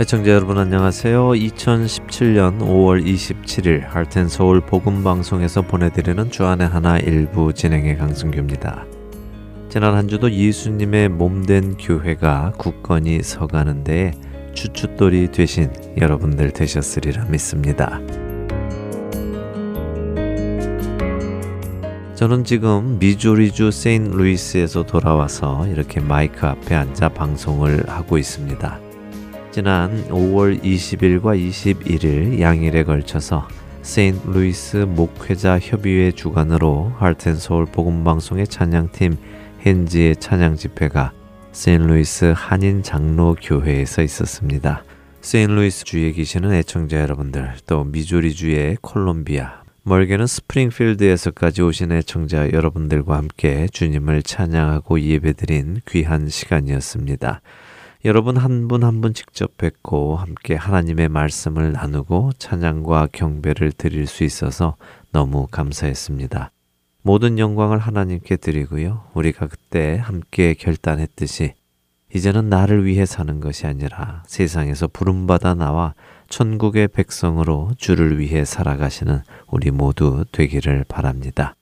애청자 여러분 안녕하세요. 2017년 5월 27일 할텐 서울 복음 방송에서 보내드리는 주안의 하나 일부 진행의 강승규입니다. 지난 한 주도 예수님의 몸된 교회가 굳건히 서가는데 주춧돌이 되신 여러분들 되셨으리라 믿습니다. 저는 지금 미조리주 세인 루이스에서 돌아와서 이렇게 마이크 앞에 앉아 방송을 하고 있습니다. 지난 5월 20일과 21일 양일에 걸쳐서 세인 루이스 목회자 협의회 주관으로 Heart and Soul 복음방송의 찬양팀 헨지의 찬양 집회가 세인 루이스 한인 장로 교회에서 있었습니다. 세인 루이스 주에 계시는 애청자 여러분들, 또 미조리 주의 콜롬비아, 멀게는 스프링필드에서까지 오신 애청자 여러분들과 함께 주님을 찬양하고 예배드린 귀한 시간이었습니다. 여러분 한분 한 분 직접 뵙고 함께 하나님의 말씀을 나누고 찬양과 경배를 드릴 수 있어서 너무 감사했습니다. 모든 영광을 하나님께 드리고요. 우리가 그때 함께 결단했듯이 이제는 나를 위해 사는 것이 아니라 세상에서 부름받아 나와 천국의 백성으로 주를 위해 살아가시는 우리 모두 되기를 바랍니다.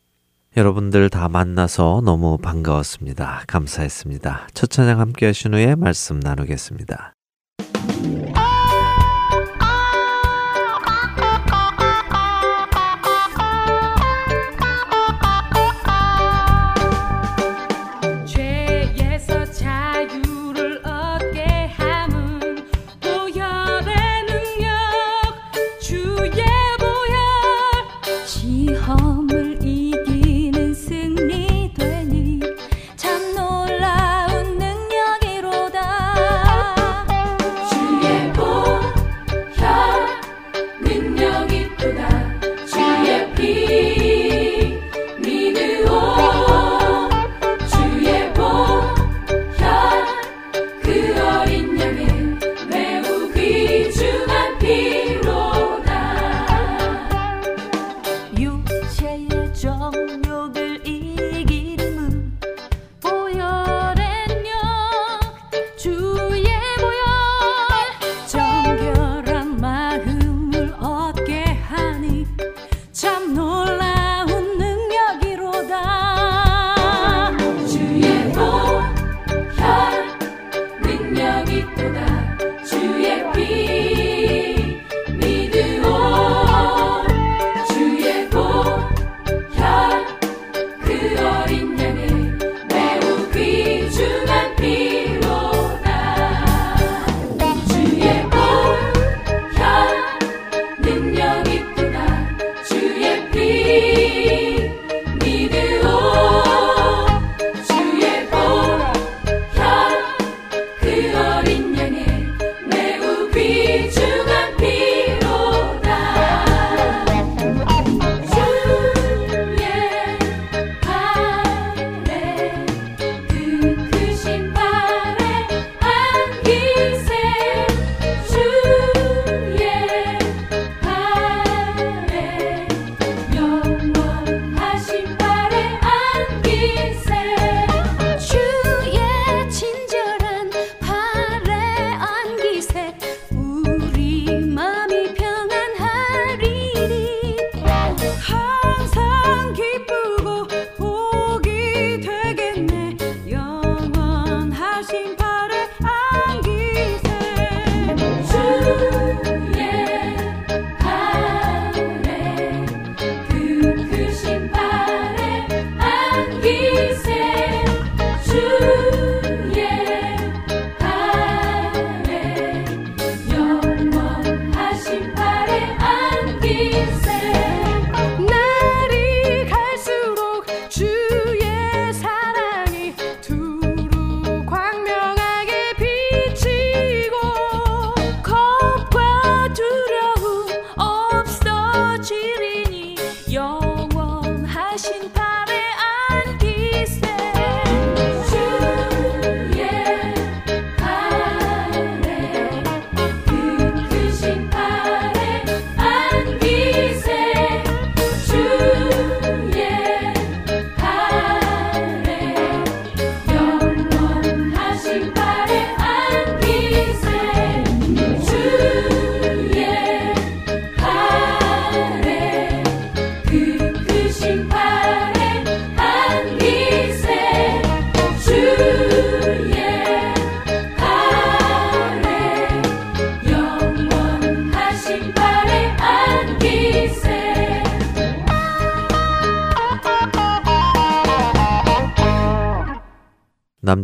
여러분들 다 만나서 너무 반가웠습니다. 감사했습니다. 첫 찬양 함께 하신 후에 말씀 나누겠습니다.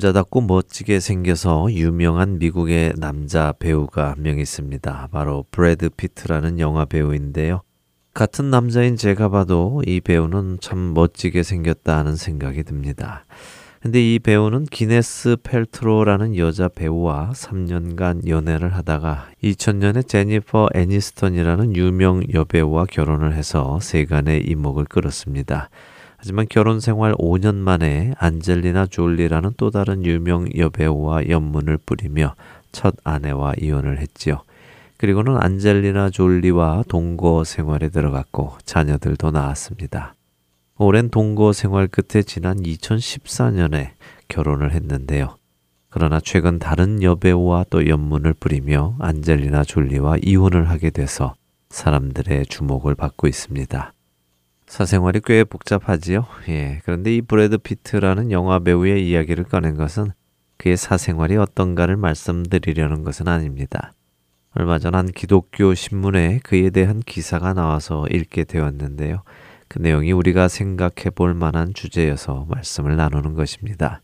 남자답고 멋지게 생겨서 유명한 미국의 남자 배우가 한 명 있습니다. 바로 브래드 피트라는 영화 배우인데요. 같은 남자인 제가 봐도 이 배우는 참 멋지게 생겼다 하는 생각이 듭니다. 근데 이 배우는 기네스 펠트로라는 여자 배우와 3년간 연애를 하다가 2000년에 제니퍼 애니스턴이라는 유명 여배우와 결혼을 해서 세간의 이목을 끌었습니다. 하지만 결혼 생활 5년 만에 안젤리나 졸리라는 또 다른 유명 여배우와 연문을 뿌리며 첫 아내와 이혼을 했지요. 그리고는 안젤리나 졸리와 동거 생활에 들어갔고 자녀들도 낳았습니다. 오랜 동거 생활 끝에 지난 2014년에 결혼을 했는데요. 그러나 최근 다른 여배우와 또 연문을 뿌리며 안젤리나 졸리와 이혼을 하게 돼서 사람들의 주목을 받고 있습니다. 사생활이 꽤 복잡하지요. 예. 그런데 이 브래드 피트라는 영화 배우의 이야기를 꺼낸 것은 그의 사생활이 어떤가를 말씀드리려는 것은 아닙니다. 얼마 전 한 기독교 신문에 그에 대한 기사가 나와서 읽게 되었는데요. 그 내용이 우리가 생각해 볼 만한 주제여서 말씀을 나누는 것입니다.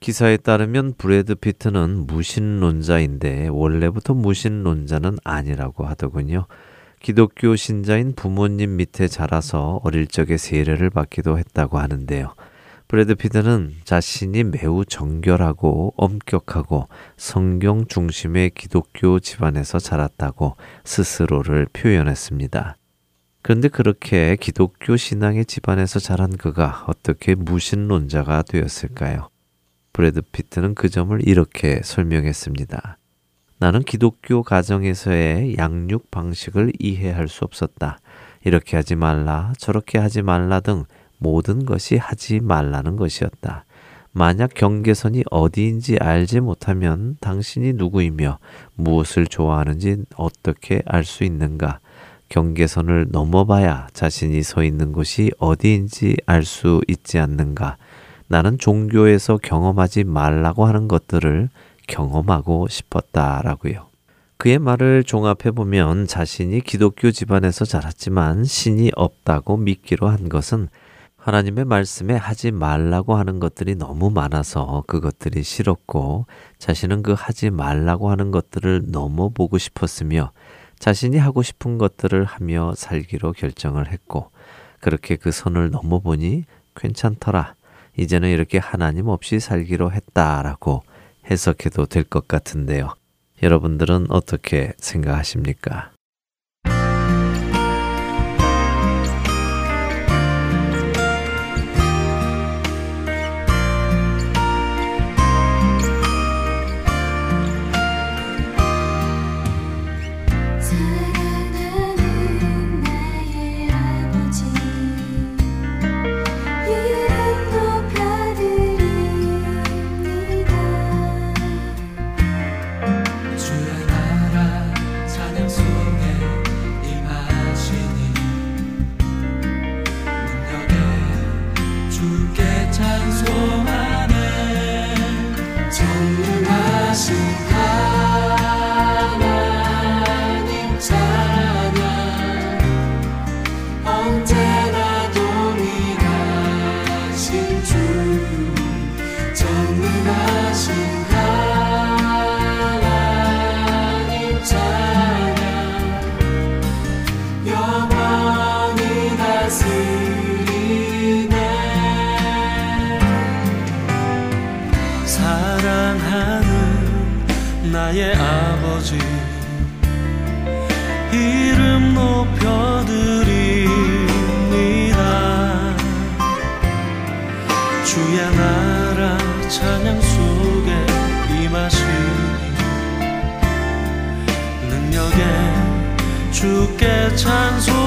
기사에 따르면 브래드 피트는 무신론자인데 원래부터 무신론자는 아니라고 하더군요. 기독교 신자인 부모님 밑에 자라서 어릴 적에 세례를 받기도 했다고 하는데요. 브래드 피트는 자신이 매우 정결하고 엄격하고 성경 중심의 기독교 집안에서 자랐다고 스스로를 표현했습니다. 그런데 그렇게 기독교 신앙의 집안에서 자란 그가 어떻게 무신론자가 되었을까요? 브래드 피트는 그 점을 이렇게 설명했습니다. 나는 기독교 가정에서의 양육 방식을 이해할 수 없었다. 이렇게 하지 말라, 저렇게 하지 말라 등 모든 것이 하지 말라는 것이었다. 만약 경계선이 어디인지 알지 못하면 당신이 누구이며 무엇을 좋아하는지 어떻게 알 수 있는가? 경계선을 넘어봐야 자신이 서 있는 곳이 어디인지 알 수 있지 않는가? 나는 종교에서 경험하지 말라고 하는 것들을 경험하고 싶었다라고요. 그의 말을 종합해 보면 자신이 기독교 집안에서 자랐지만 신이 없다고 믿기로 한 것은 하나님의 말씀에 하지 말라고 하는 것들이 너무 많아서 그것들이 싫었고 자신은 그 하지 말라고 하는 것들을 넘어보고 싶었으며 자신이 하고 싶은 것들을 하며 살기로 결정을 했고 그렇게 그 선을 넘어보니 괜찮더라. 이제는 이렇게 하나님 없이 살기로 했다라고 해석해도 될 것 같은데요. 여러분들은 어떻게 생각하십니까? 나의 아버지 이름 높여드립니다. 주의 나라 찬양 속에 임하시니 능력에 주께 찬송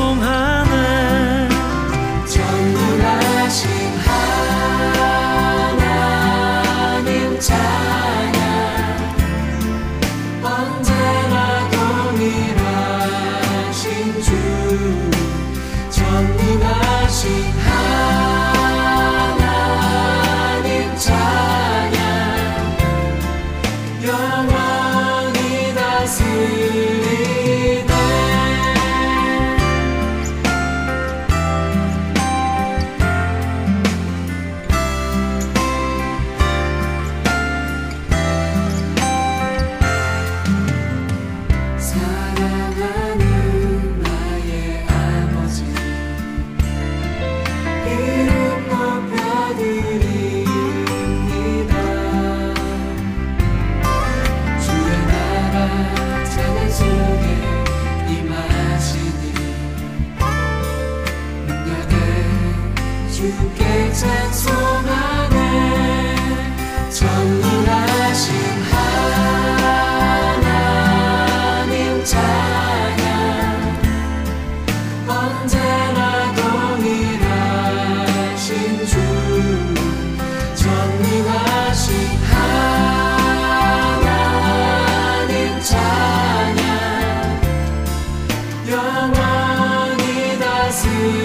see.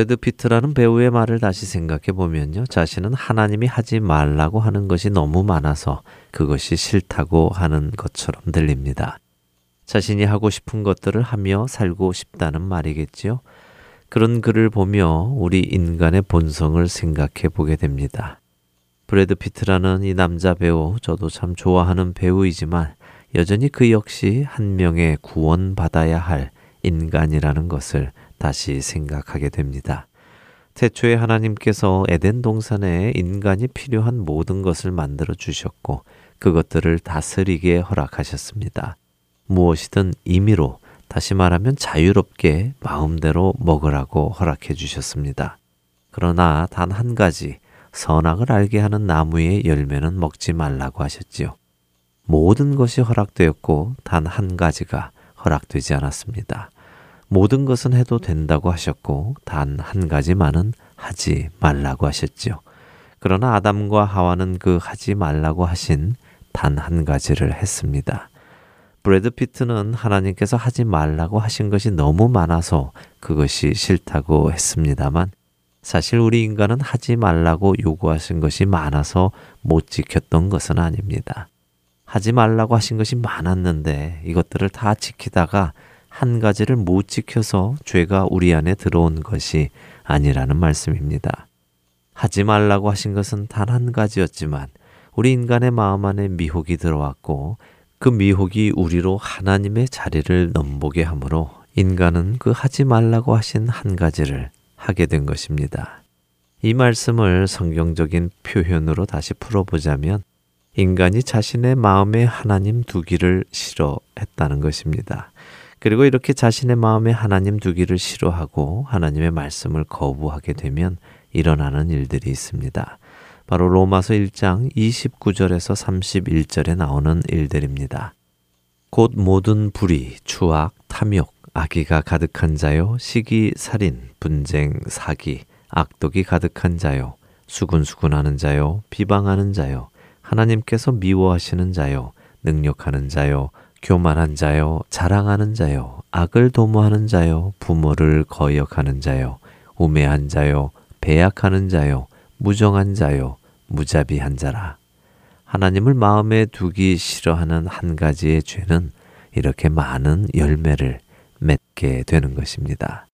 브래드 피트라는 배우의 말을 다시 생각해 보면요. 자신은 하나님이 하지 말라고 하는 것이 너무 많아서 그것이 싫다고 하는 것처럼 들립니다. 자신이 하고 싶은 것들을 하며 살고 싶다는 말이겠지요. 그런 글을 보며 우리 인간의 본성을 생각해 보게 됩니다. 브래드 피트라는 이 남자 배우, 저도 참 좋아하는 배우이지만 여전히 그 역시 한 명의 구원받아야 할 인간이라는 것을 다시 생각하게 됩니다. 태초에 하나님께서 에덴 동산에 인간이 필요한 모든 것을 만들어 주셨고 그것들을 다스리게 허락하셨습니다. 무엇이든 임의로 다시 말하면 자유롭게 마음대로 먹으라고 허락해 주셨습니다. 그러나 단 한 가지 선악을 알게 하는 나무의 열매는 먹지 말라고 하셨지요. 모든 것이 허락되었고 단 한 가지가 허락되지 않았습니다. 모든 것은 해도 된다고 하셨고 단 한 가지만은 하지 말라고 하셨지요. 그러나 아담과 하와는 그 하지 말라고 하신 단 한 가지를 했습니다. 브래드 피트는 하나님께서 하지 말라고 하신 것이 너무 많아서 그것이 싫다고 했습니다만 사실 우리 인간은 하지 말라고 요구하신 것이 많아서 못 지켰던 것은 아닙니다. 하지 말라고 하신 것이 많았는데 이것들을 다 지키다가 한 가지를 못 지켜서 죄가 우리 안에 들어온 것이 아니라는 말씀입니다. 하지 말라고 하신 것은 단 한 가지였지만 우리 인간의 마음 안에 미혹이 들어왔고 그 미혹이 우리로 하나님의 자리를 넘보게 하므로 인간은 그 하지 말라고 하신 한 가지를 하게 된 것입니다. 이 말씀을 성경적인 표현으로 다시 풀어보자면 인간이 자신의 마음에 하나님 두기를 싫어했다는 것입니다. 그리고 이렇게 자신의 마음에 하나님 두기를 싫어하고 하나님의 말씀을 거부하게 되면 일어나는 일들이 있습니다. 바로 로마서 1장 29절에서 31절에 나오는 일들입니다. 곧 모든 불의, 추악, 탐욕, 악의가 가득한 자요, 시기, 살인, 분쟁, 사기, 악독이 가득한 자요, 수군수군하는 자요, 비방하는 자요, 하나님께서 미워하시는 자요, 능력하는 자요, 교만한 자요, 자랑하는 자요, 악을 도모하는 자요, 부모를 거역하는 자요, 우매한 자요, 배약하는 자요, 무정한 자요, 무자비한 자라. 하나님을 마음에 두기 싫어하는 한 가지의 죄는 이렇게 많은 열매를 맺게 되는 것입니다.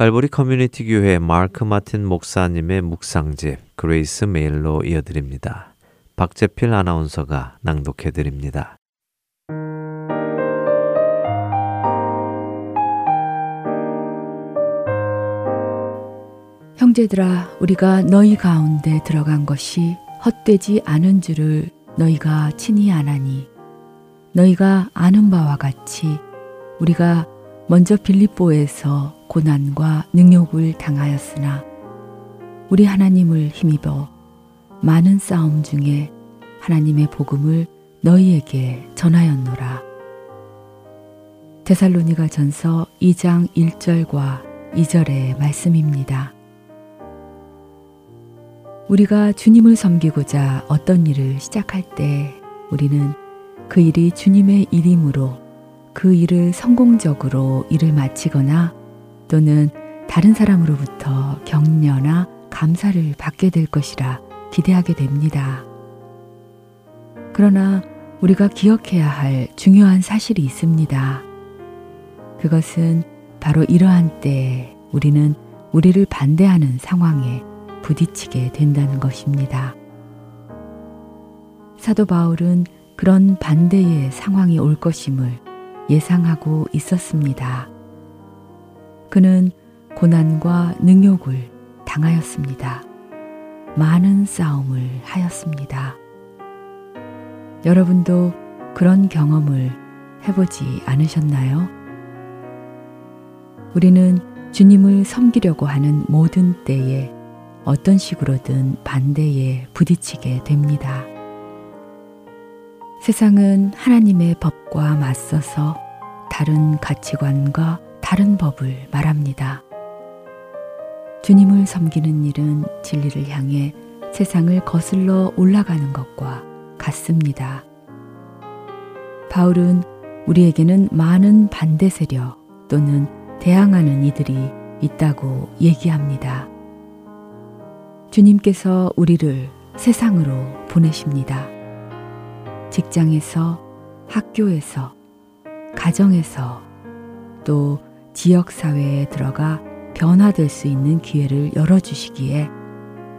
갈보리 커뮤니티 교회 마크 마틴 목사님의 묵상집 Grace Mail로 이어드립니다. 박재필 아나운서가 낭독해 드립니다. 형제들아 우리가 너희 가운데 들어간 것이 헛되지 않은 줄을 너희가 친히 아나니 너희가 아는 바와 같이 우리가 먼저 빌립보에서 고난과 능욕을 당하였으나 우리 하나님을 힘입어 많은 싸움 중에 하나님의 복음을 너희에게 전하였노라. 데살로니가 전서 2장 1절과 2절의 말씀입니다. 우리가 주님을 섬기고자 어떤 일을 시작할 때 우리는 그 일이 주님의 일이므로 그 일을 성공적으로 일을 마치거나 또는 다른 사람으로부터 격려나 감사를 받게 될 것이라 기대하게 됩니다. 그러나 우리가 기억해야 할 중요한 사실이 있습니다. 그것은 바로 이러한 때에 우리는 우리를 반대하는 상황에 부딪히게 된다는 것입니다. 사도 바울은 그런 반대의 상황이 올 것임을 예상하고 있었습니다. 그는 고난과 능욕을 당하였습니다. 많은 싸움을 하였습니다. 여러분도 그런 경험을 해보지 않으셨나요? 우리는 주님을 섬기려고 하는 모든 때에 어떤 식으로든 반대에 부딪히게 됩니다. 세상은 하나님의 법과 맞서서 다른 가치관과 다른 법을 말합니다. 주님을 섬기는 일은 진리를 향해 세상을 거슬러 올라가는 것과 같습니다. 바울은 우리에게는 많은 반대 세력 또는 대항하는 이들이 있다고 얘기합니다. 주님께서 우리를 세상으로 보내십니다. 직장에서, 학교에서, 가정에서, 또 지역사회에 들어가 변화될 수 있는 기회를 열어주시기에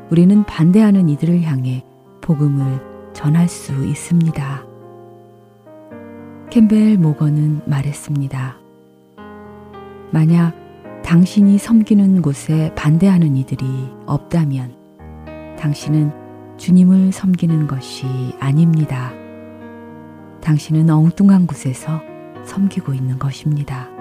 우리는 반대하는 이들을 향해 복음을 전할 수 있습니다. 캠벨 모건은 말했습니다. 만약 당신이 섬기는 곳에 반대하는 이들이 없다면 당신은 주님을 섬기는 것이 아닙니다. 당신은 엉뚱한 곳에서 섬기고 있는 것입니다.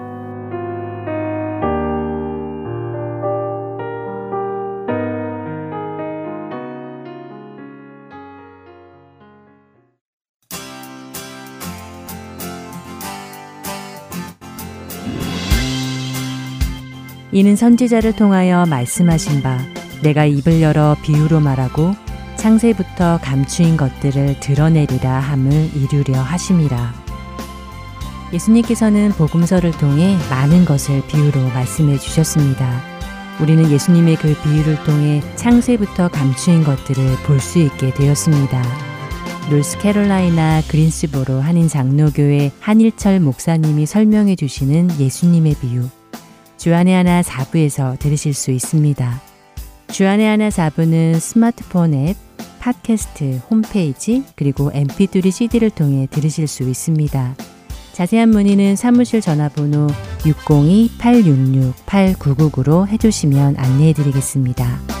이는 선지자를 통하여 말씀하신 바 내가 입을 열어 비유로 말하고 창세부터 감추인 것들을 드러내리라 함을 이루려 하심이라. 예수님께서는 복음서를 통해 많은 것을 비유로 말씀해 주셨습니다. 우리는 예수님의 그 비유를 통해 창세부터 감추인 것들을 볼 수 있게 되었습니다. 노스캐롤라이나 그린스보로 한인 장로교회 한일철 목사님이 설명해 주시는 예수님의 비유. 주안의 하나 4부에서 들으실 수 있습니다. 주안의 하나 4부는 스마트폰 앱, 팟캐스트, 홈페이지, 그리고 mp3 cd를 통해 들으실 수 있습니다. 자세한 문의는 사무실 전화번호 602-866-8999로 해주시면 안내해 드리겠습니다.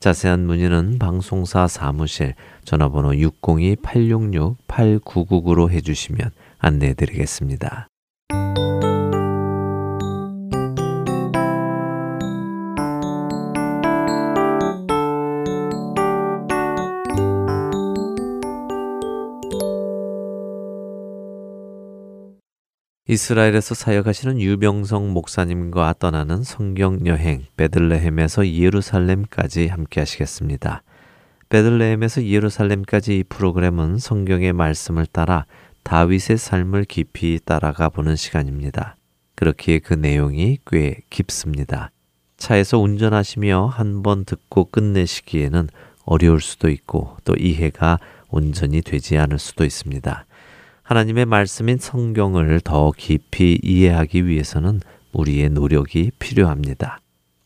자세한 문의는 방송사 사무실 전화번호 602-866-8999로 해주시면 안내해 드리겠습니다. 이스라엘에서 사역하시는 유병성 목사님과 떠나는 성경 여행 베들레헴에서 예루살렘까지 함께 하시겠습니다. 베들레헴에서 예루살렘까지 이 프로그램은 성경의 말씀을 따라 다윗의 삶을 깊이 따라가 보는 시간입니다. 그렇기에 그 내용이 꽤 깊습니다. 차에서 운전하시며 한 번 듣고 끝내시기에는 어려울 수도 있고 또 이해가 온전히 되지 않을 수도 있습니다. 하나님의 말씀인 성경을 더 깊이 이해하기 위해서는 우리의 노력이 필요합니다.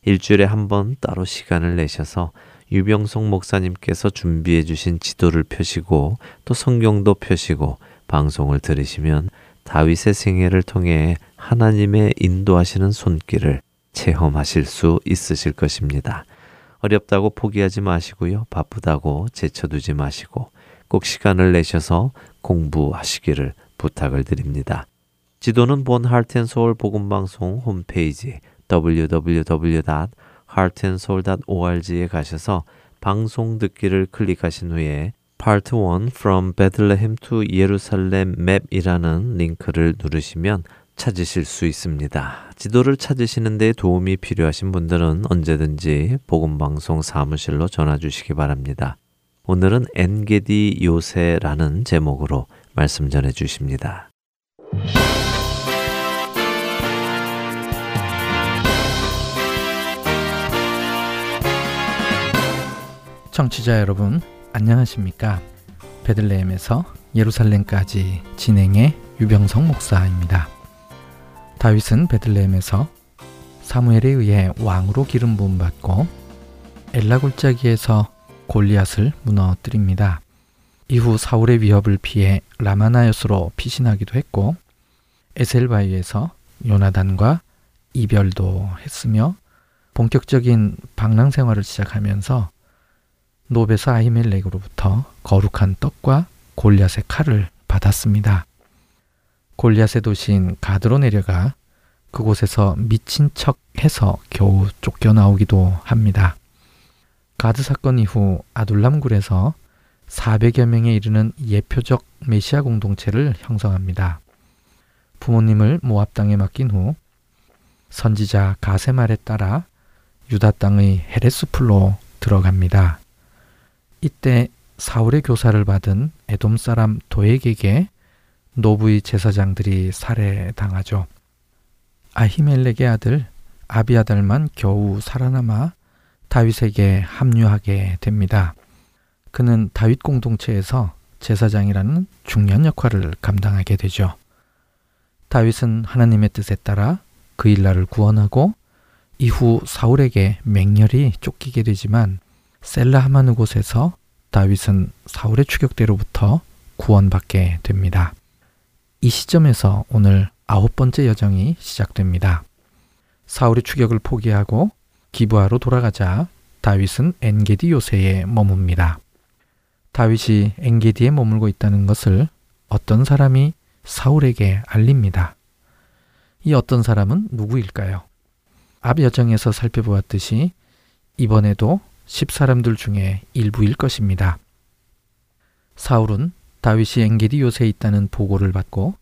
일주일에 한 번 따로 시간을 내셔서 유병성 목사님께서 준비해 주신 지도를 펴시고 또 성경도 펴시고 방송을 들으시면 다윗의 생애를 통해 하나님의 인도하시는 손길을 체험하실 수 있으실 것입니다. 어렵다고 포기하지 마시고요. 바쁘다고 제쳐두지 마시고 꼭 시간을 내셔서 공부하시기를 부탁을 드립니다. 지도는 본 하트앤서울 복음방송 홈페이지 www.heartandsoul.org에 가셔서 방송 듣기를 클릭하신 후에 Part 1 From Bethlehem to Jerusalem Map이라는 링크를 누르시면 찾으실 수 있습니다. 지도를 찾으시는 데 도움이 필요하신 분들은 언제든지 복음방송 사무실로 전화 주시기 바랍니다. 오늘은 엔게디 요새라는 제목으로 말씀 전해 주십니다. 청취자 여러분, 안녕하십니까? 베들레헴에서 예루살렘까지 진행해 유병성 목사입니다. 다윗은 베들레헴에서 사무엘에 의해 왕으로 기름 부음 받고 엘라 골짜기에서 골리앗을 무너뜨립니다. 이후 사울의 위협을 피해 라마나요스로 피신하기도 했고 에셀바이에서 요나단과 이별도 했으며 본격적인 방랑 생활을 시작하면서 노베스 아히멜렉으로부터 거룩한 떡과 골리앗의 칼을 받았습니다. 골리앗의 도시인 가드로 내려가 그곳에서 미친 척 해서 겨우 쫓겨나오기도 합니다. 가드 사건 이후 아둘람굴에서 400여 명에 이르는 예표적 메시아 공동체를 형성합니다. 부모님을 모압 땅에 맡긴 후 선지자 가세 말에 따라 유다 땅의 헤레스풀로 들어갑니다. 이때 사울의 교사를 받은 에돔 사람 도액에게 노부의 제사장들이 살해당하죠. 아히멜렉의 아들 아비아달만 겨우 살아남아 다윗에게 합류하게 됩니다. 그는 다윗 공동체에서 제사장이라는 중요한 역할을 감당하게 되죠. 다윗은 하나님의 뜻에 따라 그 일날을 구원하고 이후 사울에게 맹렬히 쫓기게 되지만 셀라 하마느 곳에서 다윗은 사울의 추격대로부터 구원받게 됩니다. 이 시점에서 오늘 아홉 번째 여정이 시작됩니다. 사울의 추격을 포기하고 기부하로 돌아가자 다윗은 엔게디 요새에 머뭅니다. 다윗이 엔게디에 머물고 있다는 것을 어떤 사람이 사울에게 알립니다. 이 어떤 사람은 누구일까요? 앞 여정에서 살펴보았듯이 이번에도 10사람들 중에 일부일 것입니다. 사울은 다윗이 엔게디 요새에 있다는 보고를 받고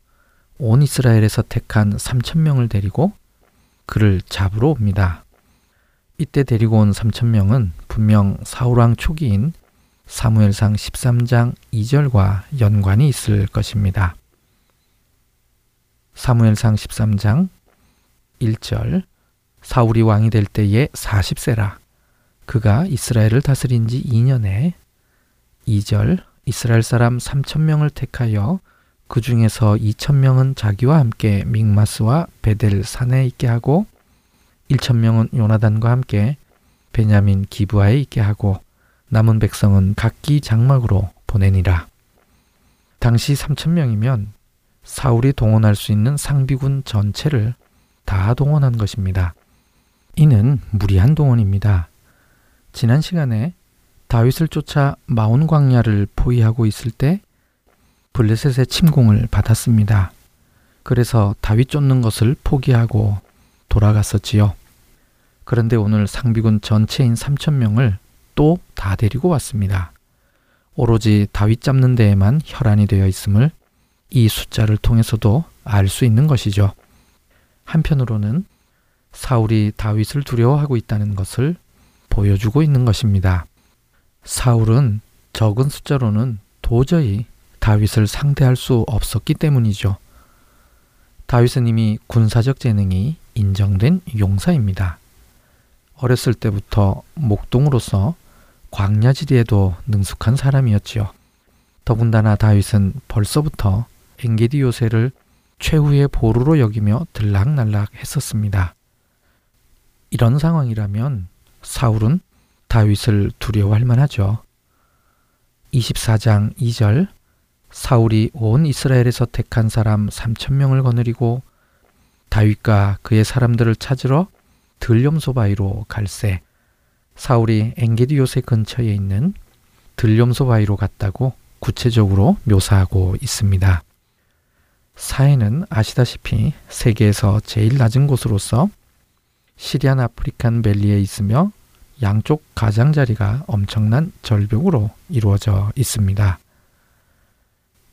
온 이스라엘에서 택한 3천명을 데리고 그를 잡으러 옵니다. 이때 데리고 온 3천명은 분명 사울왕 초기인 사무엘상 13장 2절과 연관이 있을 것입니다. 사무엘상 13장 1절 사울이 왕이 될 때에 40세라 그가 이스라엘을 다스린 지 2년에 2절 이스라엘 사람 3천명을 택하여 그 중에서 2천명은 자기와 함께 믹마스와 베델 산에 있게 하고 1천명은 요나단과 함께 베냐민 기브아에 있게 하고 남은 백성은 각기 장막으로 보내니라. 당시 3천명이면 사울이 동원할 수 있는 상비군 전체를 다 동원한 것입니다. 이는 무리한 동원입니다. 지난 시간에 다윗을 쫓아 마온 광야를 포위하고 있을 때 블레셋의 침공을 받았습니다. 그래서 다윗 쫓는 것을 포기하고 돌아갔었지요. 그런데 오늘 상비군 전체인 3천 명을 또 다 데리고 왔습니다. 오로지 다윗 잡는 데에만 혈안이 되어 있음을 이 숫자를 통해서도 알 수 있는 것이죠. 한편으로는 사울이 다윗을 두려워하고 있다는 것을 보여주고 있는 것입니다. 사울은 적은 숫자로는 도저히 다윗을 상대할 수 없었기 때문이죠. 다윗은 이미 군사적 재능이 인정된 용사입니다. 어렸을 때부터 목동으로서 광야지대에도 능숙한 사람이었지요. 더군다나 다윗은 벌써부터 엔게디 요새를 최후의 보루로 여기며 들락날락 했었습니다. 이런 상황이라면 사울은 다윗을 두려워할 만하죠. 24장 2절 사울이 온 이스라엘에서 택한 사람 3천 명을 거느리고 다윗과 그의 사람들을 찾으러 들염소 바위로 갈새 사울이 엔게디 요새 근처에 있는 들염소 바위로 갔다고 구체적으로 묘사하고 있습니다. 사해는 아시다시피 세계에서 제일 낮은 곳으로서 Syrian African Valley에 있으며 양쪽 가장자리가 엄청난 절벽으로 이루어져 있습니다.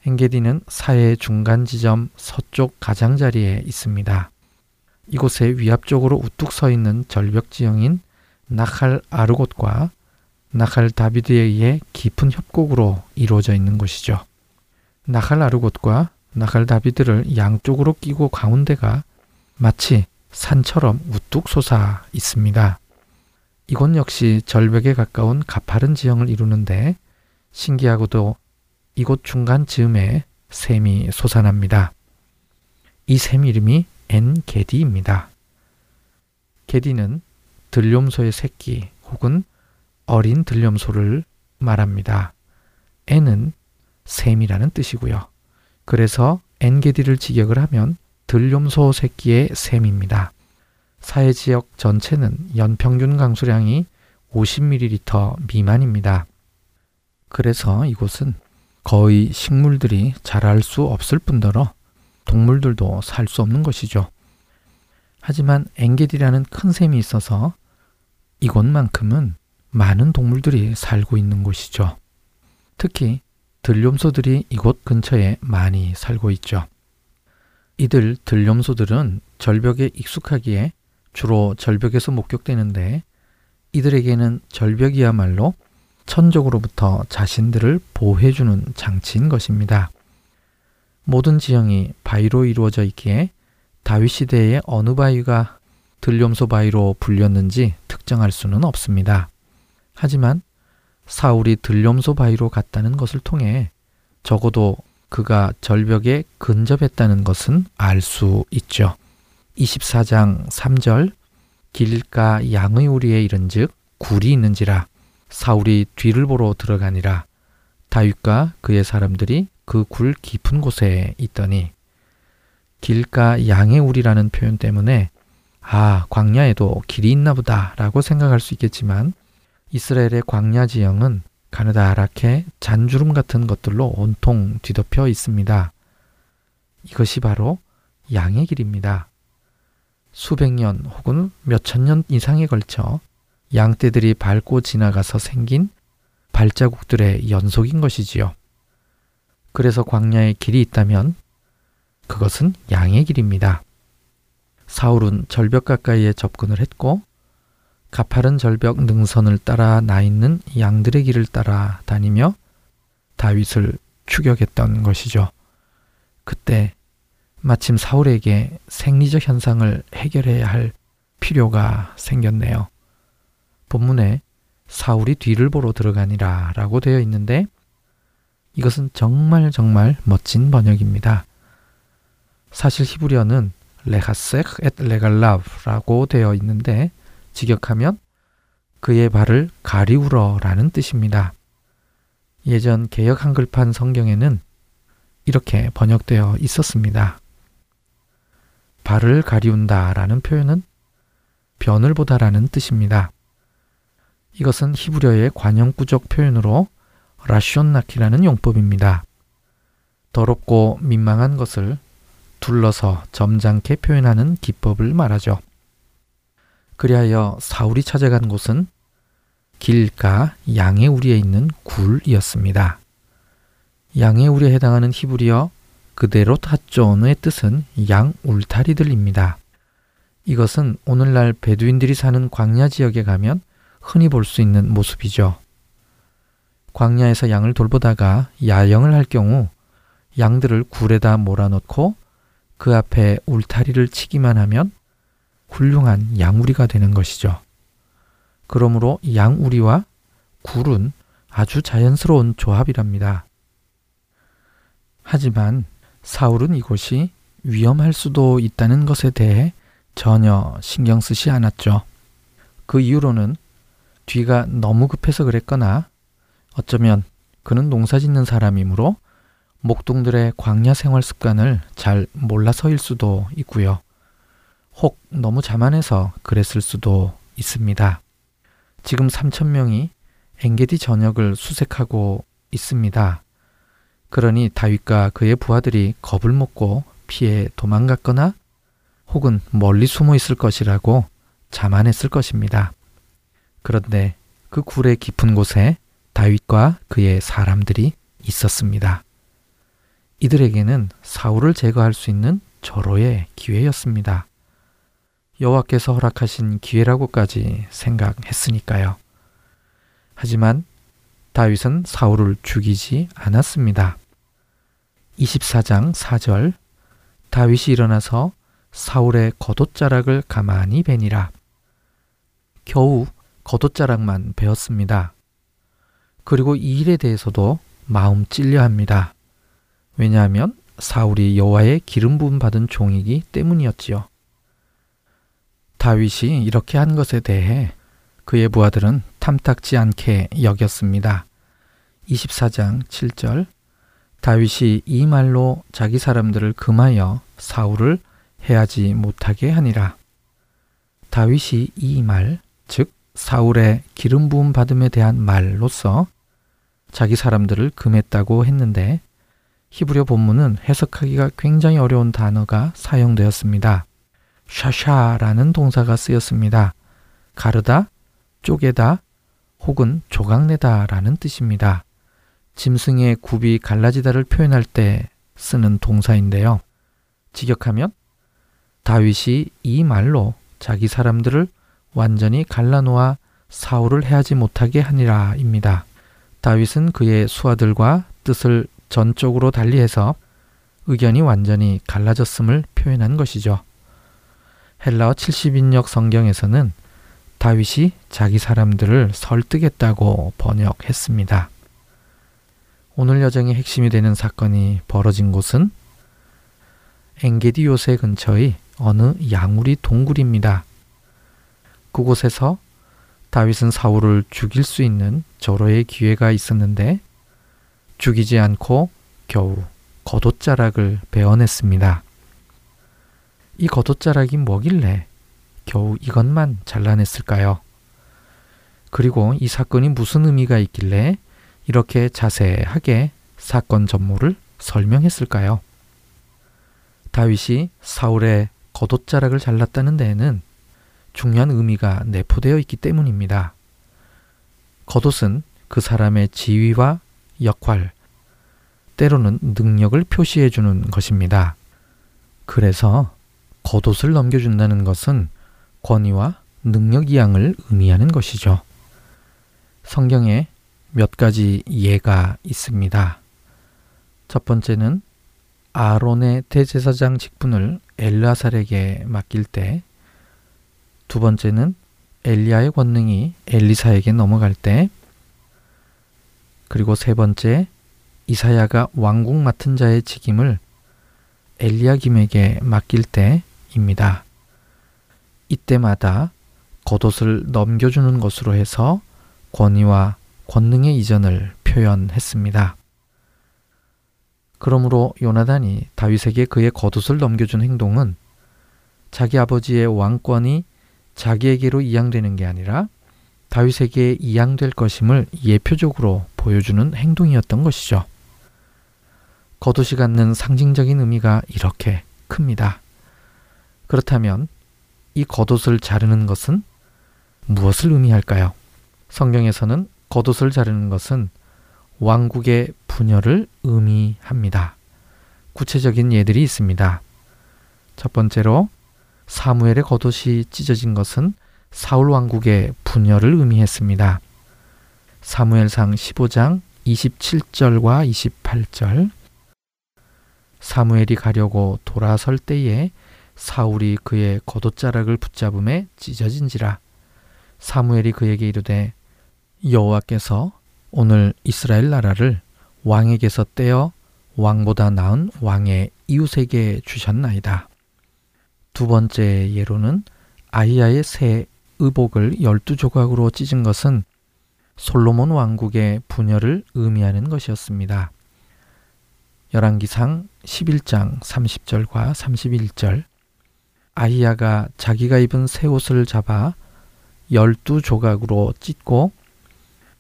엔게디는 사해의 중간 지점 서쪽 가장자리에 있습니다. 이곳에 위압적으로 우뚝 서 있는 절벽 지형인 나칼 아르곳과 나칼 다비드에 의해 깊은 협곡으로 이루어져 있는 곳이죠. 나칼 아르곳과 나칼 다비드를 양쪽으로 끼고 가운데가 마치 산처럼 우뚝 솟아 있습니다. 이곳 역시 절벽에 가까운 가파른 지형을 이루는데 신기하고도 이곳 중간 즈음에 샘이 솟아납니다. 이 샘 이름이 엔게디입니다. 게디는 들염소의 새끼 혹은 어린 들염소를 말합니다. 엔은 샘이라는 뜻이고요. 그래서 엔게디를 직역을 하면 들염소 새끼의 샘입니다. 사해 지역 전체는 연평균 강수량이 50ml 미만입니다. 그래서 이곳은 거의 식물들이 자랄 수 없을 뿐더러 동물들도 살 수 없는 것이죠. 하지만 엥게디라는 큰 샘이 있어서 이곳만큼은 많은 동물들이 살고 있는 곳이죠. 특히 들염소들이 이곳 근처에 많이 살고 있죠. 이들 들염소들은 절벽에 익숙하기에 주로 절벽에서 목격되는데 이들에게는 절벽이야말로 천적으로부터 자신들을 보호해주는 장치인 것입니다. 모든 지형이 바위로 이루어져 있기에 다윗 시대의 어느 바위가 들염소 바위로 불렸는지 특정할 수는 없습니다. 하지만 사울이 들염소 바위로 갔다는 것을 통해 적어도 그가 절벽에 근접했다는 것은 알 수 있죠. 24장 3절 길가 양의 우리에 이른즉 굴이 있는지라 사울이 뒤를 보러 들어가니라 다윗과 그의 사람들이 그 굴 깊은 곳에 있더니 길가 양의 우리라는 표현 때문에 아 광야에도 길이 있나 보다라고 생각할 수 있겠지만 이스라엘의 광야 지형은 가느다랗게 잔주름 같은 것들로 온통 뒤덮여 있습니다. 이것이 바로 양의 길입니다. 수백 년 혹은 몇천 년 이상에 걸쳐 양떼들이 밟고 지나가서 생긴 발자국들의 연속인 것이지요. 그래서 광야에 길이 있다면 그것은 양의 길입니다. 사울은 절벽 가까이에 접근을 했고 가파른 절벽 능선을 따라 나 있는 양들의 길을 따라 다니며 다윗을 추격했던 것이죠. 그때 마침 사울에게 생리적 현상을 해결해야 할 필요가 생겼네요. 본문에 사울이 뒤를 보러 들어가니라 라고 되어 있는데 이것은 정말 정말 멋진 번역입니다. 사실 히브리어는 레하섹 엣 레갈라브라고 되어 있는데 직역하면 그의 발을 가리우러라는 뜻입니다. 예전 개역 한글판 성경에는 이렇게 번역되어 있었습니다. 발을 가리운다라는 표현은 변을 보다라는 뜻입니다. 이것은 히브리어의 관형구적 표현으로 라시온나키라는 용법입니다. 더럽고 민망한 것을 둘러서 점잖게 표현하는 기법을 말하죠. 그리하여 사울이 찾아간 곳은 길가 양의 우리에 있는 굴이었습니다. 양의 우리에 해당하는 히브리어 그대로 타존의 뜻은 양 울타리들입니다. 이것은 오늘날 베두인들이 사는 광야 지역에 가면 흔히 볼 수 있는 모습이죠. 광야에서 양을 돌보다가 야영을 할 경우 양들을 굴에다 몰아넣고 그 앞에 울타리를 치기만 하면 훌륭한 양우리가 되는 것이죠. 그러므로 양우리와 굴은 아주 자연스러운 조합이랍니다. 하지만 사울은 이곳이 위험할 수도 있다는 것에 대해 전혀 신경 쓰지 않았죠. 그 이유로는 뒤가 너무 급해서 그랬거나 어쩌면 그는 농사 짓는 사람이므로 목동들의 광야 생활 습관을 잘 몰라서일 수도 있고요. 혹 너무 자만해서 그랬을 수도 있습니다. 지금 3천명이 엥게디 전역을 수색하고 있습니다. 그러니 다윗과 그의 부하들이 겁을 먹고 피해 도망갔거나 혹은 멀리 숨어 있을 것이라고 자만했을 것입니다. 그런데 그 굴의 깊은 곳에 다윗과 그의 사람들이 있었습니다. 이들에게는 사울을 제거할 수 있는 절호의 기회였습니다. 여호와께서 허락하신 기회라고까지 생각했으니까요. 하지만 다윗은 사울을 죽이지 않았습니다. 24장 4절 다윗이 일어나서 사울의 겉옷자락을 가만히 베니라. 겨우 겉옷자락만 베었습니다. 그리고 이 일에 대해서도 마음 찔려 합니다. 왜냐하면 사울이 여호와의 기름 부음 받은 종이기 때문이었지요. 다윗이 이렇게 한 것에 대해 그의 부하들은 탐탁지 않게 여겼습니다. 24장 7절 다윗이 이 말로 자기 사람들을 금하여 사울을 해하지 못하게 하니라. 다윗이 이 말, 즉 사울의 기름 부음 받음에 대한 말로서 자기 사람들을 금했다고 했는데 히브리어 본문은 해석하기가 굉장히 어려운 단어가 사용되었습니다. 샤샤라는 동사가 쓰였습니다. 가르다, 쪼개다, 혹은 조각내다라는 뜻입니다. 짐승의 굽이 갈라지다를 표현할 때 쓰는 동사인데요. 직역하면 다윗이 이 말로 자기 사람들을 완전히 갈라놓아 사울을 해하지 못하게 하니라입니다. 다윗은 그의 수하들과 뜻을 전적으로 달리해서 의견이 완전히 갈라졌음을 표현한 것이죠. 헬라어 70인역 성경에서는 다윗이 자기 사람들을 설득했다고 번역했습니다. 오늘 여정의 핵심이 되는 사건이 벌어진 곳은 엥게디 요새 근처의 어느 양우리 동굴입니다. 그곳에서 다윗은 사울을 죽일 수 있는 절호의 기회가 있었는데 죽이지 않고 겨우 겉옷자락을 베어냈습니다. 이 겉옷자락이 뭐길래 겨우 이것만 잘라냈을까요? 그리고 이 사건이 무슨 의미가 있길래 이렇게 자세하게 사건 전모를 설명했을까요? 다윗이 사울의 겉옷자락을 잘랐다는 데에는 중요한 의미가 내포되어 있기 때문입니다. 겉옷은 그 사람의 지위와 역할, 때로는 능력을 표시해 주는 것입니다. 그래서 겉옷을 넘겨준다는 것은 권위와 능력 이양을 의미하는 것이죠. 성경에 몇 가지 예가 있습니다. 첫 번째는 아론의 대제사장 직분을 엘라살에게 맡길 때, 두 번째는 엘리야의 권능이 엘리사에게 넘어갈 때, 그리고 세 번째 이사야가 왕국 맡은 자의 직임을 엘리야김에게 맡길 때입니다. 이때마다 겉옷을 넘겨주는 것으로 해서 권위와 권능의 이전을 표현했습니다. 그러므로 요나단이 다윗에게 그의 겉옷을 넘겨준 행동은 자기 아버지의 왕권이 자기에게로 이양되는 게 아니라 다윗에게 이양될 것임을 예표적으로 보여주는 행동이었던 것이죠. 겉옷이 갖는 상징적인 의미가 이렇게 큽니다. 그렇다면 이 겉옷을 자르는 것은 무엇을 의미할까요? 성경에서는 겉옷을 자르는 것은 왕국의 분열을 의미합니다. 구체적인 예들이 있습니다. 첫 번째로 사무엘의 겉옷이 찢어진 것은 사울 왕국의 분열을 의미했습니다. 사무엘상 15장 27절과 28절 사무엘이 가려고 돌아설 때에 사울이 그의 겉옷자락을 붙잡음에 찢어진지라 사무엘이 그에게 이르되 여호와께서 오늘 이스라엘 나라를 왕에게서 떼어 왕보다 나은 왕의 이웃에게 주셨나이다. 두 번째 예로는 아이야의 새 의복을 열두 조각으로 찢은 것은 솔로몬 왕국의 분열을 의미하는 것이었습니다. 열왕기상 11장 30절과 31절 아이야가 자기가 입은 새 옷을 잡아 열두 조각으로 찢고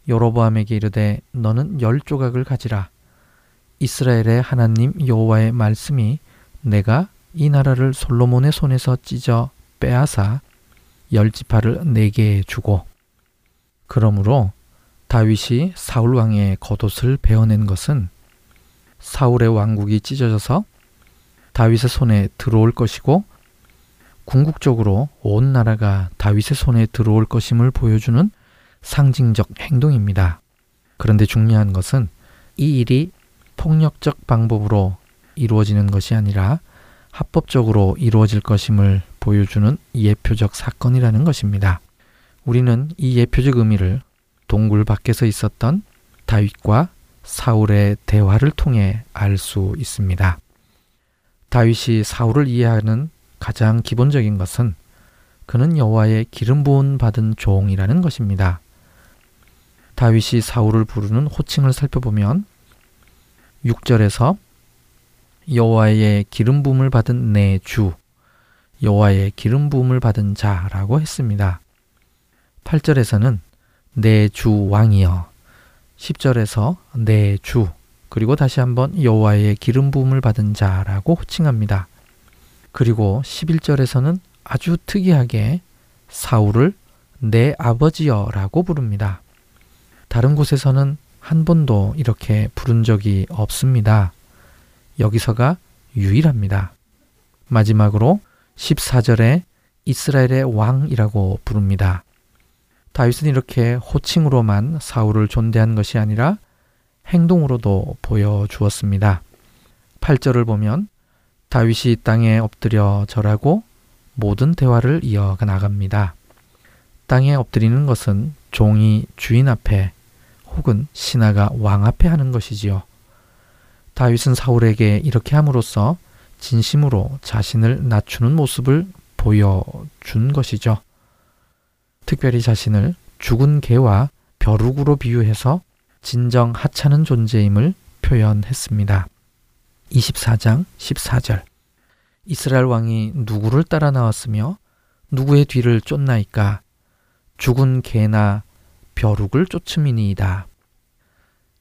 여로보암에게 이르되 너는 열 조각을 가지라 이스라엘의 하나님 여호와의 말씀이 내가 이 나라를 솔로몬의 손에서 찢어 빼앗아 열 지파를 내게 주고 그러므로 다윗이 사울 왕의 겉옷을 베어낸 것은 사울의 왕국이 찢어져서 다윗의 손에 들어올 것이고 궁극적으로 온 나라가 다윗의 손에 들어올 것임을 보여주는 상징적 행동입니다. 그런데 중요한 것은 이 일이 폭력적 방법으로 이루어지는 것이 아니라 합법적으로 이루어질 것임을 보여주는 예표적 사건이라는 것입니다. 우리는 이 예표적 의미를 동굴 밖에서 있었던 다윗과 사울의 대화를 통해 알 수 있습니다. 다윗이 사울을 이해하는 가장 기본적인 것은 그는 여호와의 기름 부은 받은 종이라는 것입니다. 다윗이 사울을 부르는 호칭을 살펴보면 6절에서 여호와의 기름 부음을 받은 내 주, 여호와의 기름 부음을 받은 자라고 했습니다. 8절에서는 내 주 왕이여 10절에서 내 주 그리고 다시 한번 여호와의 기름 부음을 받은 자라고 호칭합니다. 그리고 11절에서는 아주 특이하게 사울을 내 아버지여라고 부릅니다. 다른 곳에서는 한 번도 이렇게 부른 적이 없습니다. 여기서가 유일합니다. 마지막으로 14절에 이스라엘의 왕이라고 부릅니다. 다윗은 이렇게 호칭으로만 사울을 존대한 것이 아니라 행동으로도 보여주었습니다. 8절을 보면 다윗이 땅에 엎드려 절하고 모든 대화를 이어가 나갑니다. 땅에 엎드리는 것은 종이 주인 앞에 혹은 신하가 왕 앞에 하는 것이지요. 다윗은 사울에게 이렇게 함으로써 진심으로 자신을 낮추는 모습을 보여준 것이죠. 특별히 자신을 죽은 개와 벼룩으로 비유해서 진정 하찮은 존재임을 표현했습니다. 24장 14절 이스라엘 왕이 누구를 따라 나왔으며 누구의 뒤를 쫓나이까 죽은 개나 벼룩을 쫓음이니이다.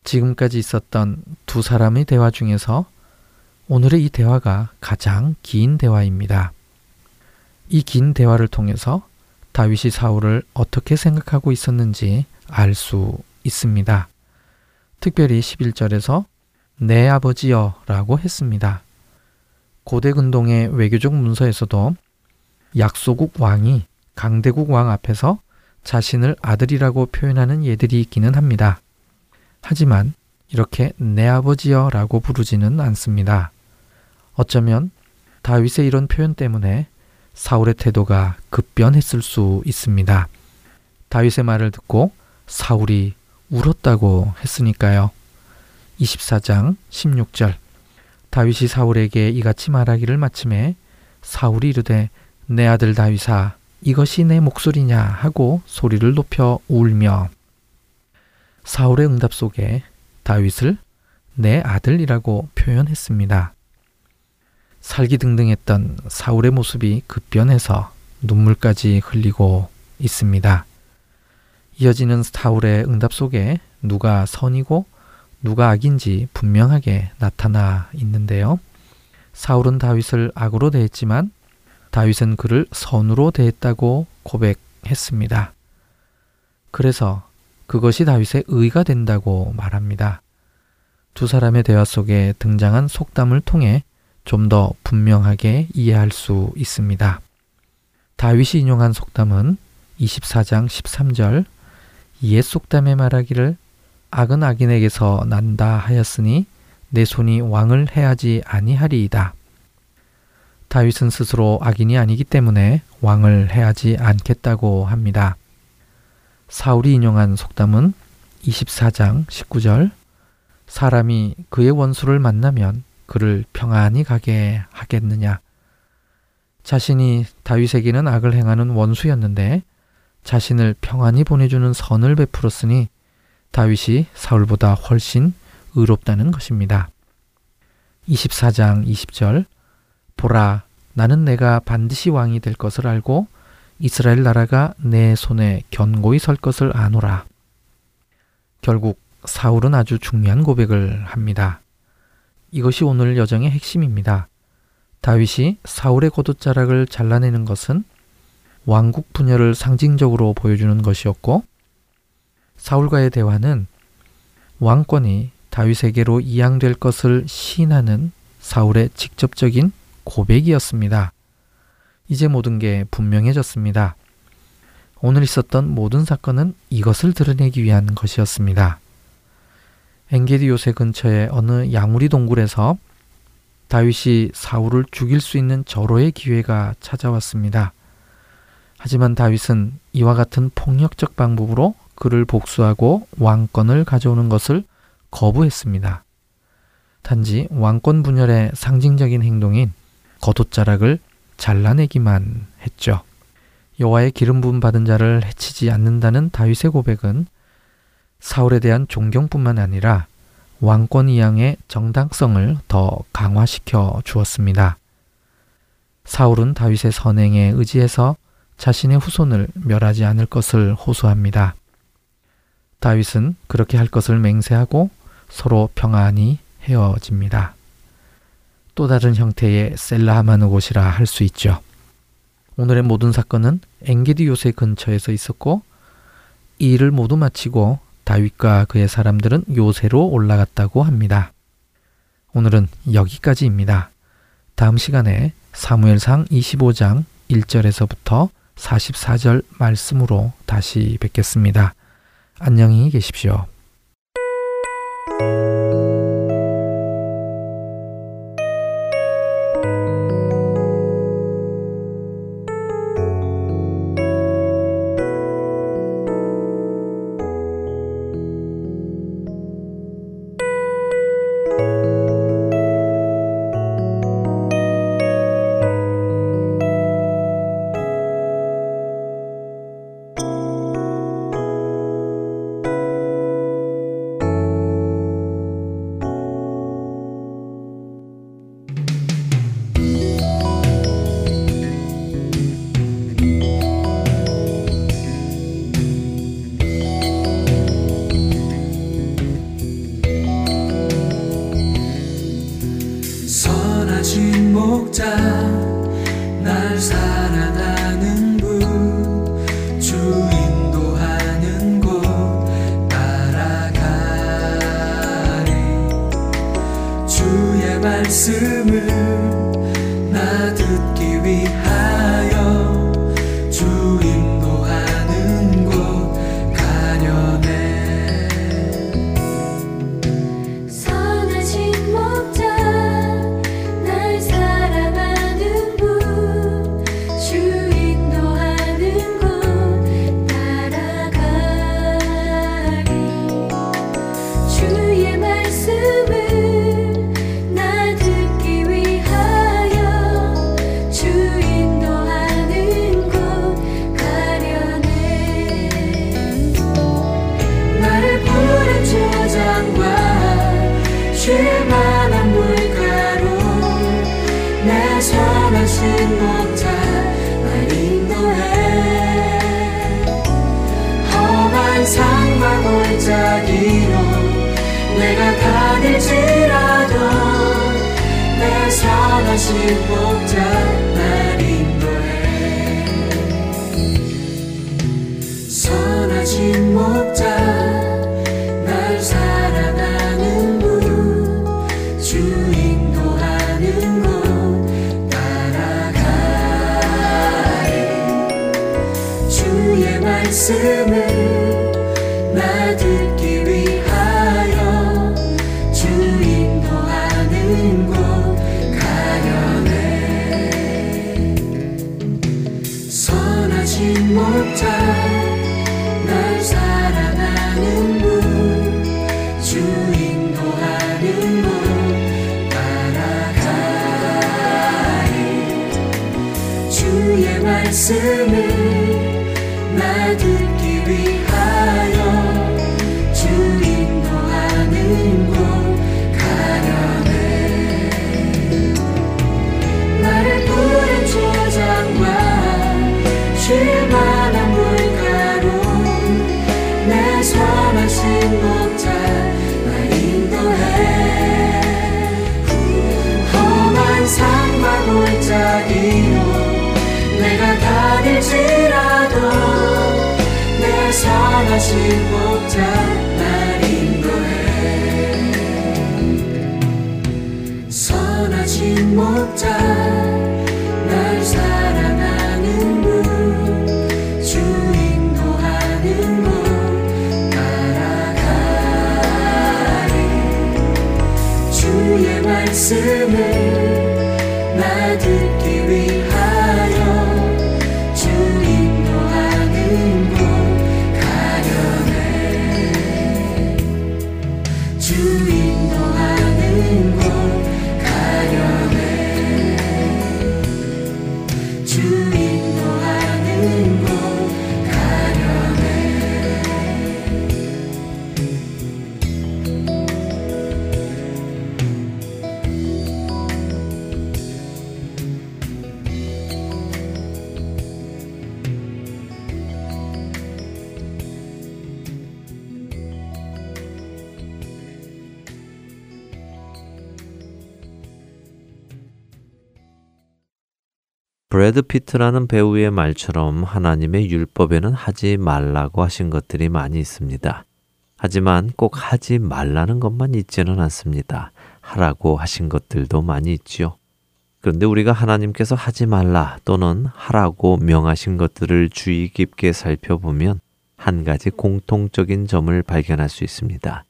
지금까지 있었던 두 사람의 대화 중에서 오늘의 이 대화가 가장 긴 대화입니다. 이 긴 대화를 통해서 다윗이 사울을 어떻게 생각하고 있었는지 알 수 있습니다. 특별히 11절에서 내 아버지여 라고 했습니다. 고대 근동의 외교적 문서에서도 약소국 왕이 강대국 왕 앞에서 자신을 아들이라고 표현하는 예들이 있기는 합니다. 하지만 이렇게 내 아버지여 라고 부르지는 않습니다. 어쩌면 다윗의 이런 표현 때문에 사울의 태도가 급변했을 수 있습니다. 다윗의 말을 듣고 사울이 울었다고 했으니까요. 24장 16절 다윗이 사울에게 이같이 말하기를 마침에 사울이 이르되 내 아들 다윗아 이것이 내 목소리냐 하고 소리를 높여 울며 사울의 응답 속에 다윗을 내 아들이라고 표현했습니다. 살기 등등했던 사울의 모습이 급변해서 눈물까지 흘리고 있습니다. 이어지는 사울의 응답 속에 누가 선이고 누가 악인지 분명하게 나타나 있는데요. 사울은 다윗을 악으로 대했지만 다윗은 그를 선으로 대했다고 고백했습니다. 그래서 그것이 다윗의 의가 된다고 말합니다. 두 사람의 대화 속에 등장한 속담을 통해 좀 더 분명하게 이해할 수 있습니다. 다윗이 인용한 속담은 24장 13절 옛 속담에 말하기를 악은 악인에게서 난다 하였으니 내 손이 왕을 해하지 아니하리이다. 다윗은 스스로 악인이 아니기 때문에 왕을 해하지 않겠다고 합니다. 사울이 인용한 속담은 24장 19절 사람이 그의 원수를 만나면 그를 평안히 가게 하겠느냐. 자신이 다윗에게는 악을 행하는 원수였는데 자신을 평안히 보내주는 선을 베풀었으니 다윗이 사울보다 훨씬 의롭다는 것입니다. 24장 20절 보라 나는 내가 반드시 왕이 될 것을 알고 이스라엘 나라가 내 손에 견고히 설 것을 아노라. 결국 사울은 아주 중요한 고백을 합니다. 이것이 오늘 여정의 핵심입니다. 다윗이 사울의 고도자락을 잘라내는 것은 왕국 분열을 상징적으로 보여주는 것이었고 사울과의 대화는 왕권이 다윗에게로 이양될 것을 시인하는 사울의 직접적인 고백이었습니다. 이제 모든 게 분명해졌습니다. 오늘 있었던 모든 사건은 이것을 드러내기 위한 것이었습니다. 엔게디 요새 근처의 어느 양우리 동굴에서 다윗이 사울을 죽일 수 있는 절호의 기회가 찾아왔습니다. 하지만 다윗은 이와 같은 폭력적 방법으로 그를 복수하고 왕권을 가져오는 것을 거부했습니다. 단지 왕권 분열의 상징적인 행동인 겉옷자락을 잘라내기만 했죠. 여호와의 기름 부음 받은 자를 해치지 않는다는 다윗의 고백은 사울에 대한 존경뿐만 아니라 왕권 이양의 정당성을 더 강화시켜 주었습니다. 사울은 다윗의 선행에 의지해서 자신의 후손을 멸하지 않을 것을 호소합니다. 다윗은 그렇게 할 것을 맹세하고 서로 평안히 헤어집니다. 또 다른 형태의 셀라하마누곳이라 할 수 있죠. 오늘의 모든 사건은 엥게디 요새 근처에서 있었고 이 일을 모두 마치고 다윗과 그의 사람들은 요새로 올라갔다고 합니다. 오늘은 여기까지입니다. 다음 시간에 사무엘상 25장 1절에서부터 44절 말씀으로 다시 뵙겠습니다. 안녕히 계십시오. sinning. 떠나지 못해 브래드 피트라는 배우의 말처럼 하나님의 율법에는 하지 말라고 하신 것들이 많이 있습니다. 하지만 꼭 하지 말라는 것만 있지는 않습니다. 하라고 하신 것들도 많이 있지요. 그런데 우리가 하나님께서 하지 말라 또는 하라고 명하신 것들을 주의 깊게 살펴보면 한 가지 공통적인 점을 발견할 수 있습니다.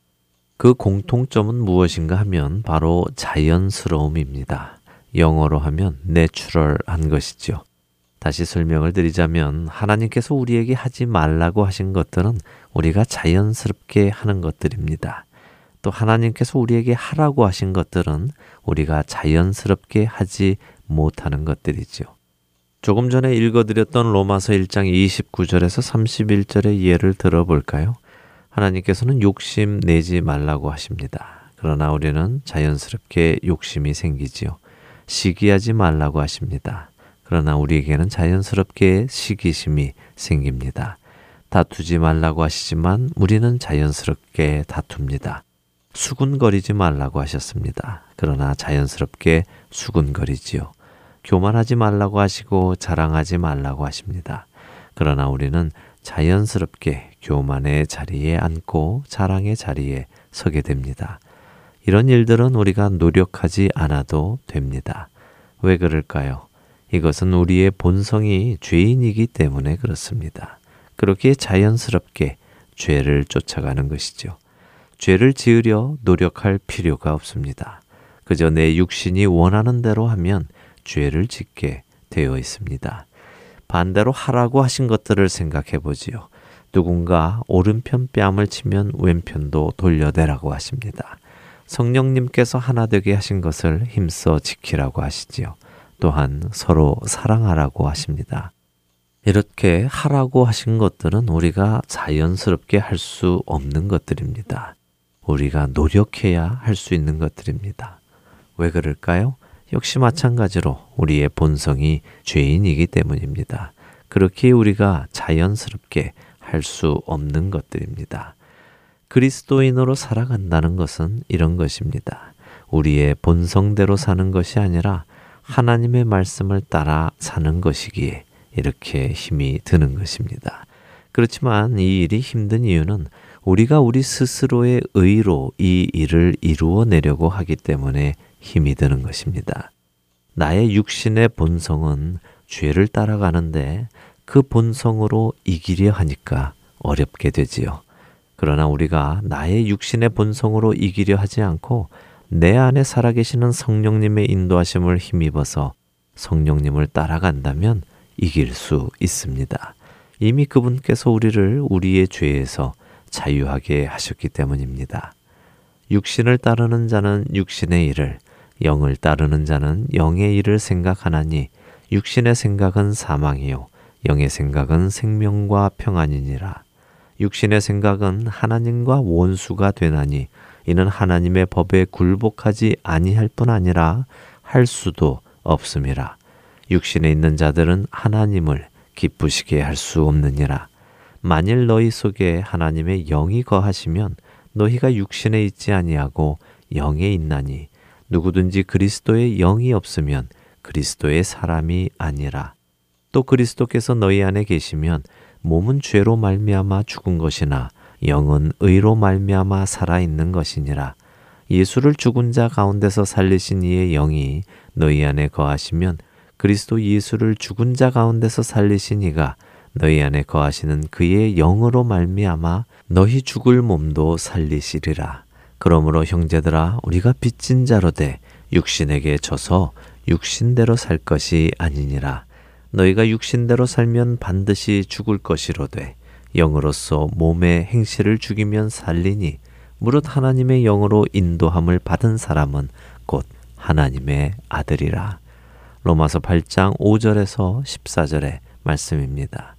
그 공통점은 무엇인가 하면 바로 자연스러움입니다. 영어로 하면 내추럴한 것이죠. 다시 설명을 드리자면 하나님께서 우리에게 하지 말라고 하신 것들은 우리가 자연스럽게 하는 것들입니다. 또 하나님께서 우리에게 하라고 하신 것들은 우리가 자연스럽게 하지 못하는 것들이죠. 조금 전에 읽어드렸던 로마서 1장 29절에서 31절의 예를 들어볼까요? 하나님께서는 욕심 내지 말라고 하십니다. 그러나 우리는 자연스럽게 욕심이 생기지요. 시기하지 말라고 하십니다. 그러나 우리에게는 자연스럽게 시기심이 생깁니다. 다투지 말라고 하시지만 우리는 자연스럽게 다툽니다. 수군거리지 말라고 하셨습니다. 그러나 자연스럽게 수군거리지요. 교만하지 말라고 하시고 자랑하지 말라고 하십니다. 그러나 우리는 자연스럽게 교만의 자리에 앉고 자랑의 자리에 서게 됩니다. 이런 일들은 우리가 노력하지 않아도 됩니다. 왜 그럴까요? 이것은 우리의 본성이 죄인이기 때문에 그렇습니다. 그렇게 자연스럽게 죄를 쫓아가는 것이죠. 죄를 지으려 노력할 필요가 없습니다. 그저 내 육신이 원하는 대로 하면 죄를 짓게 되어 있습니다. 반대로 하라고 하신 것들을 생각해 보지요. 누군가 오른편 뺨을 치면 왼편도 돌려대라고 하십니다. 성령님께서 하나 되게 하신 것을 힘써 지키라고 하시지요. 또한 서로 사랑하라고 하십니다. 이렇게 하라고 하신 것들은 우리가 자연스럽게 할 수 없는 것들입니다. 우리가 노력해야 할 수 있는 것들입니다. 왜 그럴까요? 역시 마찬가지로 우리의 본성이 죄인이기 때문입니다. 그렇게 우리가 자연스럽게 할 수 없는 것들입니다. 그리스도인으로 살아간다는 것은 이런 것입니다. 우리의 본성대로 사는 것이 아니라 하나님의 말씀을 따라 사는 것이기에 이렇게 힘이 드는 것입니다. 그렇지만 이 일이 힘든 이유는 우리가 우리 스스로의 의로 이 일을 이루어 내려고 하기 때문에 힘이 드는 것입니다. 나의 육신의 본성은 죄를 따라가는데 그 본성으로 이기려 하니까 어렵게 되지요. 그러나 우리가 나의 육신의 본성으로 이기려 하지 않고 내 안에 살아계시는 성령님의 인도하심을 힘입어서 성령님을 따라간다면 이길 수 있습니다. 이미 그분께서 우리를 우리의 죄에서 자유하게 하셨기 때문입니다. 육신을 따르는 자는 육신의 일을, 영을 따르는 자는 영의 일을 생각하나니 육신의 생각은 사망이요 영의 생각은 생명과 평안이니라. 육신의 생각은 하나님과 원수가 되나니 이는 하나님의 법에 굴복하지 아니할 뿐 아니라 할 수도 없음이라. 육신에 있는 자들은 하나님을 기쁘시게 할 수 없느니라. 만일 너희 속에 하나님의 영이 거하시면 너희가 육신에 있지 아니하고 영에 있나니 누구든지 그리스도의 영이 없으면 그리스도의 사람이 아니라 또 그리스도께서 너희 안에 계시면 몸은 죄로 말미암아 죽은 것이나 영은 의로 말미암아 살아 있는 것이니라 예수를 죽은 자 가운데서 살리신 이의 영이 너희 안에 거하시면 그리스도 예수를 죽은 자 가운데서 살리신 이가 너희 안에 거하시는 그의 영으로 말미암아 너희 죽을 몸도 살리시리라. 그러므로 형제들아 우리가 빚진 자로 돼 육신에게 져서 육신대로 살 것이 아니니라. 너희가 육신대로 살면 반드시 죽을 것이로되 영으로서 몸의 행실을 죽이면 살리니 무릇 하나님의 영으로 인도함을 받은 사람은 곧 하나님의 아들이라. 로마서 8장 5절에서 14절의 말씀입니다.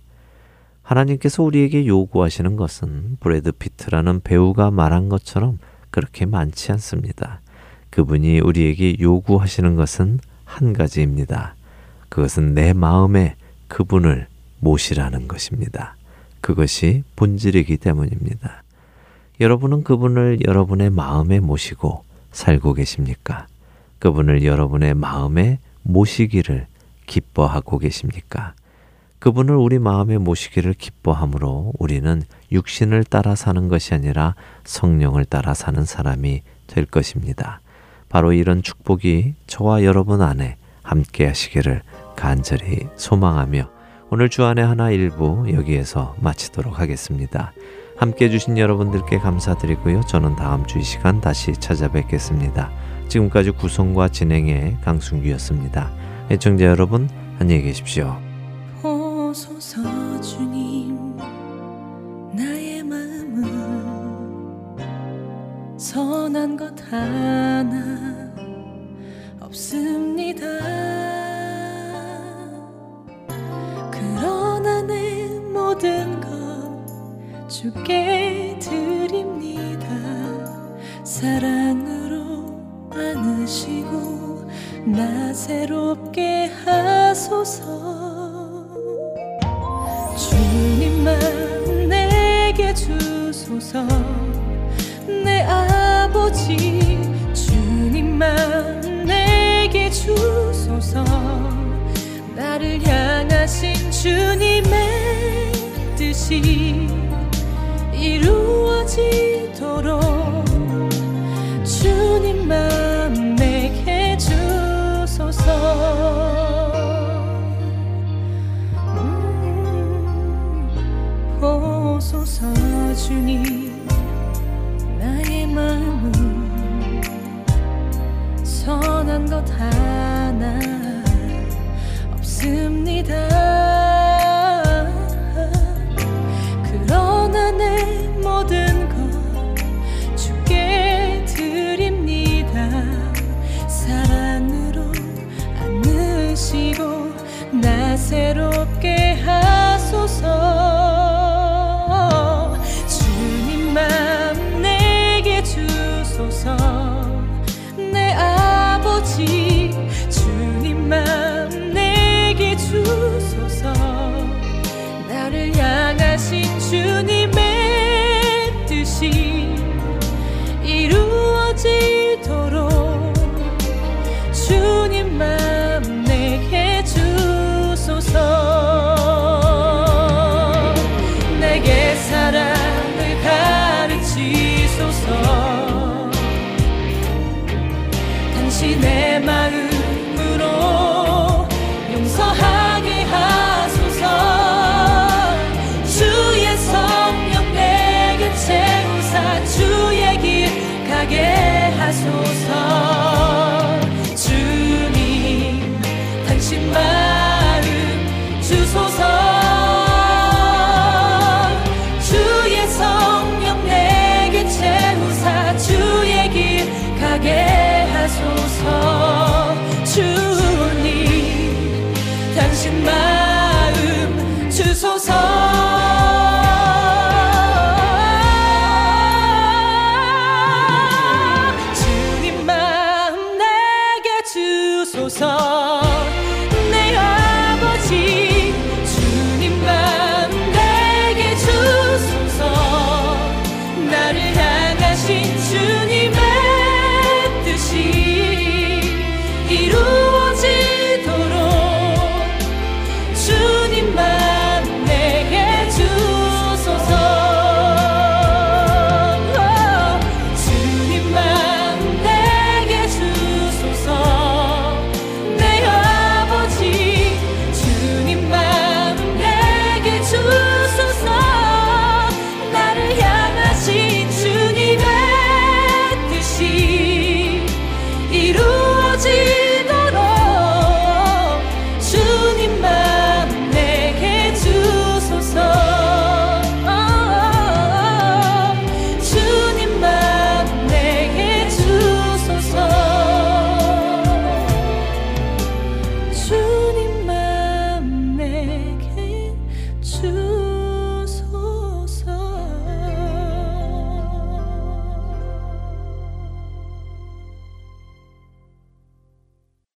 하나님께서 우리에게 요구하시는 것은 브래드 피트라는 배우가 말한 것처럼 그렇게 많지 않습니다. 그분이 우리에게 요구하시는 것은 한 가지입니다. 그것은 내 마음에 그분을 모시라는 것입니다. 그것이 본질이기 때문입니다. 여러분은 그분을 여러분의 마음에 모시고 살고 계십니까? 그분을 여러분의 마음에 모시기를 기뻐하고 계십니까? 그분을 우리 마음에 모시기를 기뻐함으로 우리는 육신을 따라 사는 것이 아니라 성령을 따라 사는 사람이 될 것입니다. 바로 이런 축복이 저와 여러분 안에 함께 하시기를 간절히 소망하며 오늘 주안의 하나 일부 여기에서 마치도록 하겠습니다. 함께 해주신 여러분들께 감사드리고요. 저는 다음 주 이 시간 다시 찾아뵙겠습니다. 지금까지 구성과 진행의 강순기였습니다. 애청자 여러분, 안녕히 계십시오. 보소서 주님 나의 마음을 선한 것 하나 없습니다 그러나 내 모든 것 주께 드립니다. 사랑으로 안으시고 나 새롭게 하소서. 주님만 내게 주소서. 내 아버지 주님만 뜻이 이루